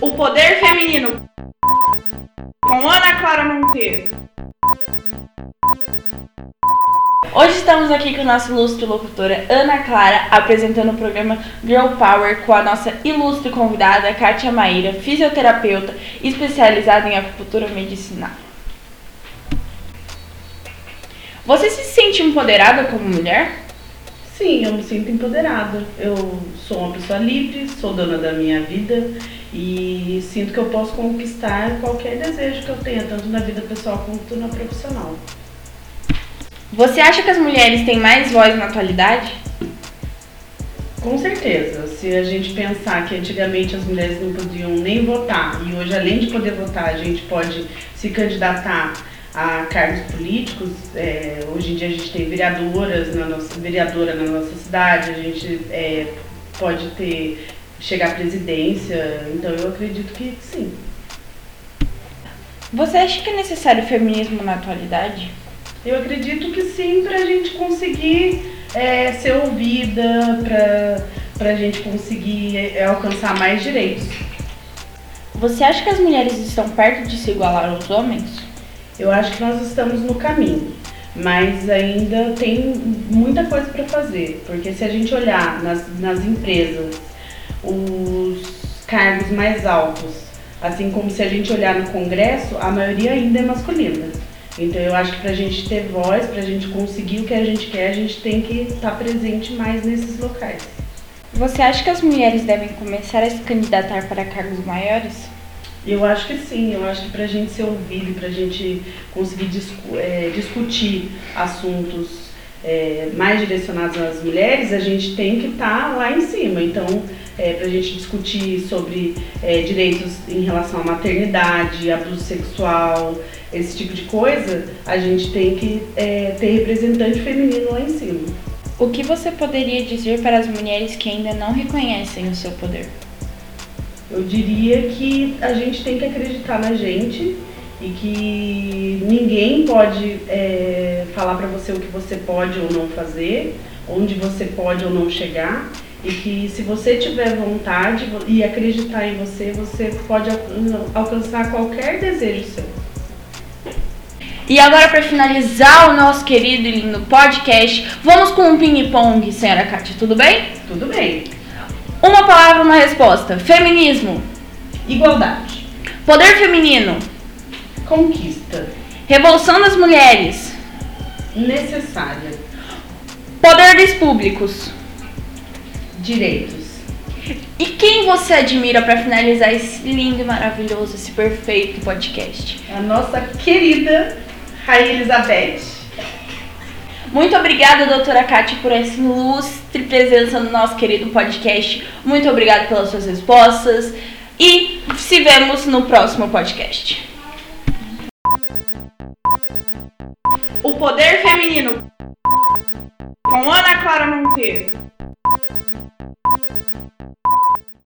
O poder feminino com Ana Clara Monteiro. Hoje estamos aqui com a nossa ilustre locutora Ana Clara apresentando o programa Girl Power com a nossa ilustre convidada Kátia Maíra, fisioterapeuta especializada em acupuntura medicinal. Você se sente empoderada como mulher? Sim, eu me sinto empoderada. Eu sou uma pessoa livre, sou dona da minha vida e sinto que eu posso conquistar qualquer desejo que eu tenha, tanto na vida pessoal quanto na profissional. Você acha que as mulheres têm mais voz na atualidade? Com certeza. Se a gente pensar que antigamente as mulheres não podiam nem votar e hoje, além de poder votar, a gente pode se candidatar a cargos políticos. É, hoje em dia a gente tem vereadoras na nossa, vereadora na nossa cidade, a gente é, pode ter chegar à presidência, então eu acredito que sim. Você acha que é necessário feminismo na atualidade? Eu acredito que sim, para a gente conseguir é, ser ouvida, para a gente conseguir é, alcançar mais direitos. Você acha que as mulheres estão perto de se igualar aos homens? Eu acho que nós estamos no caminho, mas ainda tem muita coisa para fazer, porque se a gente olhar nas, nas empresas os cargos mais altos, assim como se a gente olhar no Congresso, a maioria ainda é masculina. Então eu acho que para a gente ter voz, para a gente conseguir o que a gente quer, a gente tem que estar tá presente mais nesses locais. Você acha que as mulheres devem começar a se candidatar para cargos maiores? Eu acho que sim, eu acho que para a gente ser ouvido, para a gente conseguir discu é, discutir assuntos é, mais direcionados às mulheres, a gente tem que estar tá lá em cima. Então, é, para a gente discutir sobre é, direitos em relação à maternidade, abuso sexual, esse tipo de coisa, a gente tem que é, ter representante feminino lá em cima. O que você poderia dizer para as mulheres que ainda não reconhecem o seu poder? Eu diria que a gente tem que acreditar na gente e que ninguém pode é, falar para você o que você pode ou não fazer, onde você pode ou não chegar e que se você tiver vontade e acreditar em você, você pode alcançar qualquer desejo seu. E agora, para finalizar o nosso querido e lindo podcast, vamos com um ping-pong, senhora Kátia, tudo bem? Tudo bem. Uma palavra, uma resposta. Feminismo. Igualdade. Poder feminino. Conquista. Revolução das mulheres. Necessária. Poder dos públicos. Direitos. E quem você admira para finalizar esse lindo e maravilhoso, esse perfeito podcast? A nossa querida Rainha Elizabeth. Muito obrigada, doutora Kátia, por essa ilustre presença no nosso querido podcast. Muito obrigada pelas suas respostas. E se vemos no próximo podcast. O Poder Feminino com Ana Clara Monteiro.